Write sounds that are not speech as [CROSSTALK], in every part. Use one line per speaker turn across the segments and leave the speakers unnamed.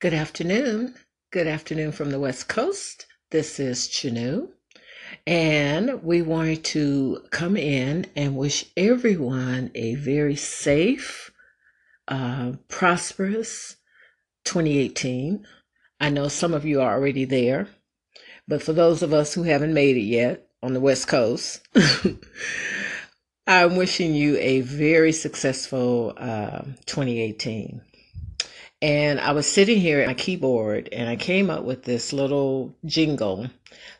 Good afternoon. Good afternoon from the West Coast. This is Chanu, and we wanted to come in and wish everyone a very safe, uh, prosperous 2018. I know some of you are already there, but for those of us who haven't made it yet on the West Coast, [LAUGHS] I'm wishing you a very successful uh, 2018. And I was sitting here at my keyboard and I came up with this little jingle.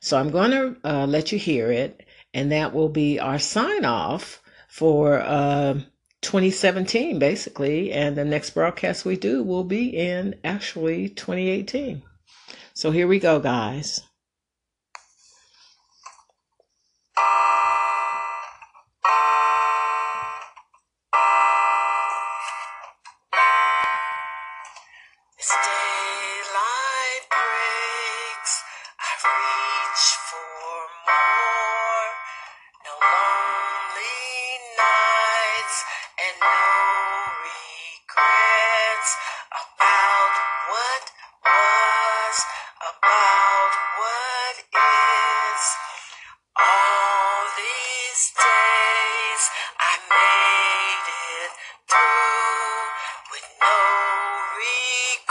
So I'm going to uh, let you hear it, and that will be our sign off for uh, 2017, basically. And the next broadcast we do will be in actually 2018. So here we go, guys.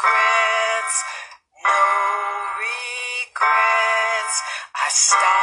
Regrets, no regrets. I start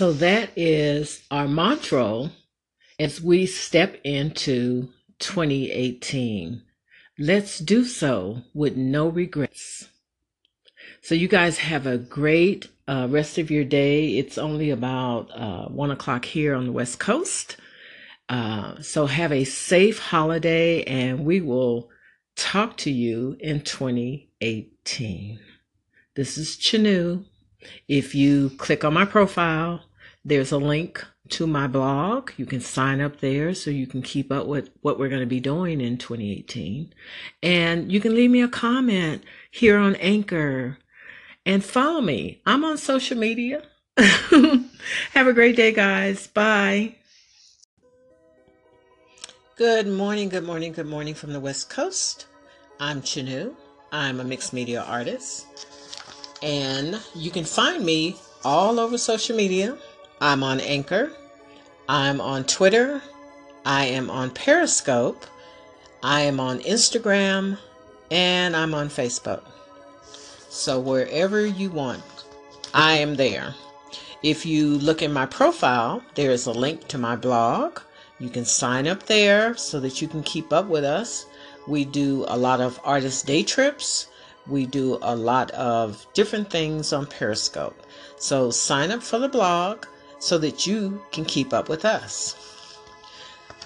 So that is our mantra as we step into 2018. Let's do so with no regrets. So you guys have a great uh, rest of your day. It's only about uh, one o'clock here on the West Coast. Uh, so have a safe holiday and we will talk to you in 2018. This is Chanu. If you click on my profile, there's a link to my blog. You can sign up there so you can keep up with what we're going to be doing in 2018. And you can leave me a comment here on Anchor and follow me. I'm on social media. [LAUGHS] Have a great day, guys. Bye. Good morning, good morning, good morning from the West Coast. I'm Chanu. I'm a mixed media artist. And you can find me all over social media. I'm on Anchor. I'm on Twitter. I am on Periscope. I am on Instagram. And I'm on Facebook. So wherever you want, I am there. If you look in my profile, there is a link to my blog. You can sign up there so that you can keep up with us. We do a lot of artist day trips. We do a lot of different things on Periscope. So sign up for the blog so that you can keep up with us.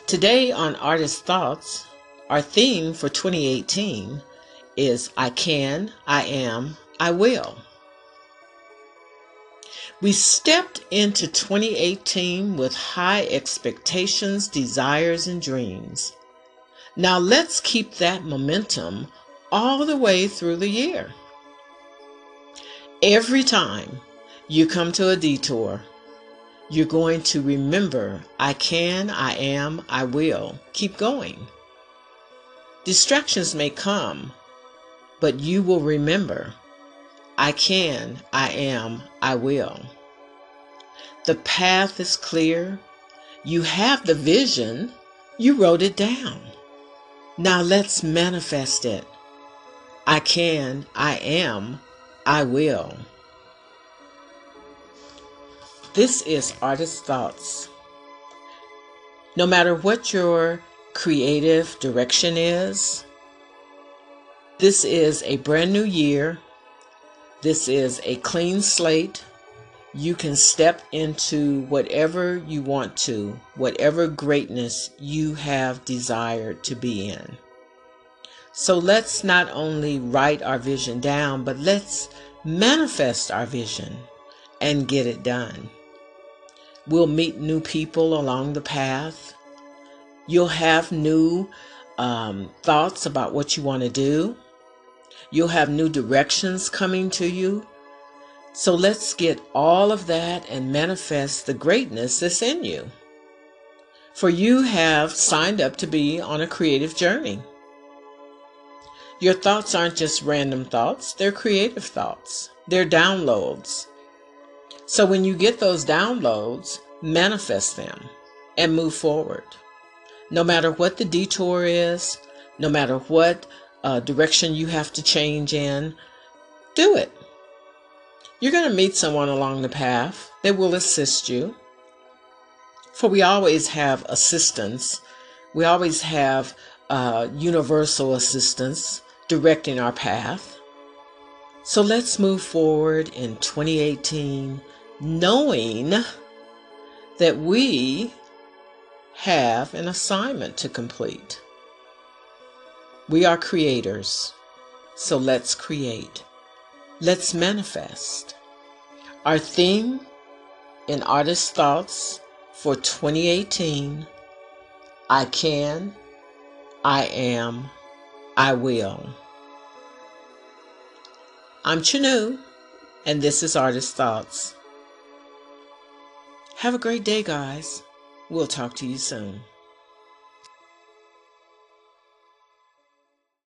Today on Artist Thoughts, our theme for 2018 is I can, I am, I will. We stepped into 2018 with high expectations, desires, and dreams. Now let's keep that momentum all the way through the year. Every time you come to a detour, you're going to remember I can, I am, I will. Keep going. Distractions may come, but you will remember I can, I am, I will. The path is clear. You have the vision. You wrote it down. Now let's manifest it. I can, I am, I will. This is Artist Thoughts. No matter what your creative direction is, this is a brand new year. This is a clean slate. You can step into whatever you want to, whatever greatness you have desired to be in. So let's not only write our vision down, but let's manifest our vision and get it done. We'll meet new people along the path. You'll have new um, thoughts about what you want to do. You'll have new directions coming to you. So let's get all of that and manifest the greatness that's in you. For you have signed up to be on a creative journey. Your thoughts aren't just random thoughts, they're creative thoughts, they're downloads. So when you get those downloads, manifest them and move forward. No matter what the detour is, no matter what uh, direction you have to change in, do it. You're going to meet someone along the path that will assist you. For we always have assistance, we always have uh, universal assistance directing our path. So let's move forward in 2018 knowing that we have an assignment to complete. We are creators, so let's create. Let's manifest. Our theme in Artist Thoughts for 2018 I can, I am, I will. I'm Chanu, and this is Artist Thoughts. Have a great day, guys. We'll talk to you soon.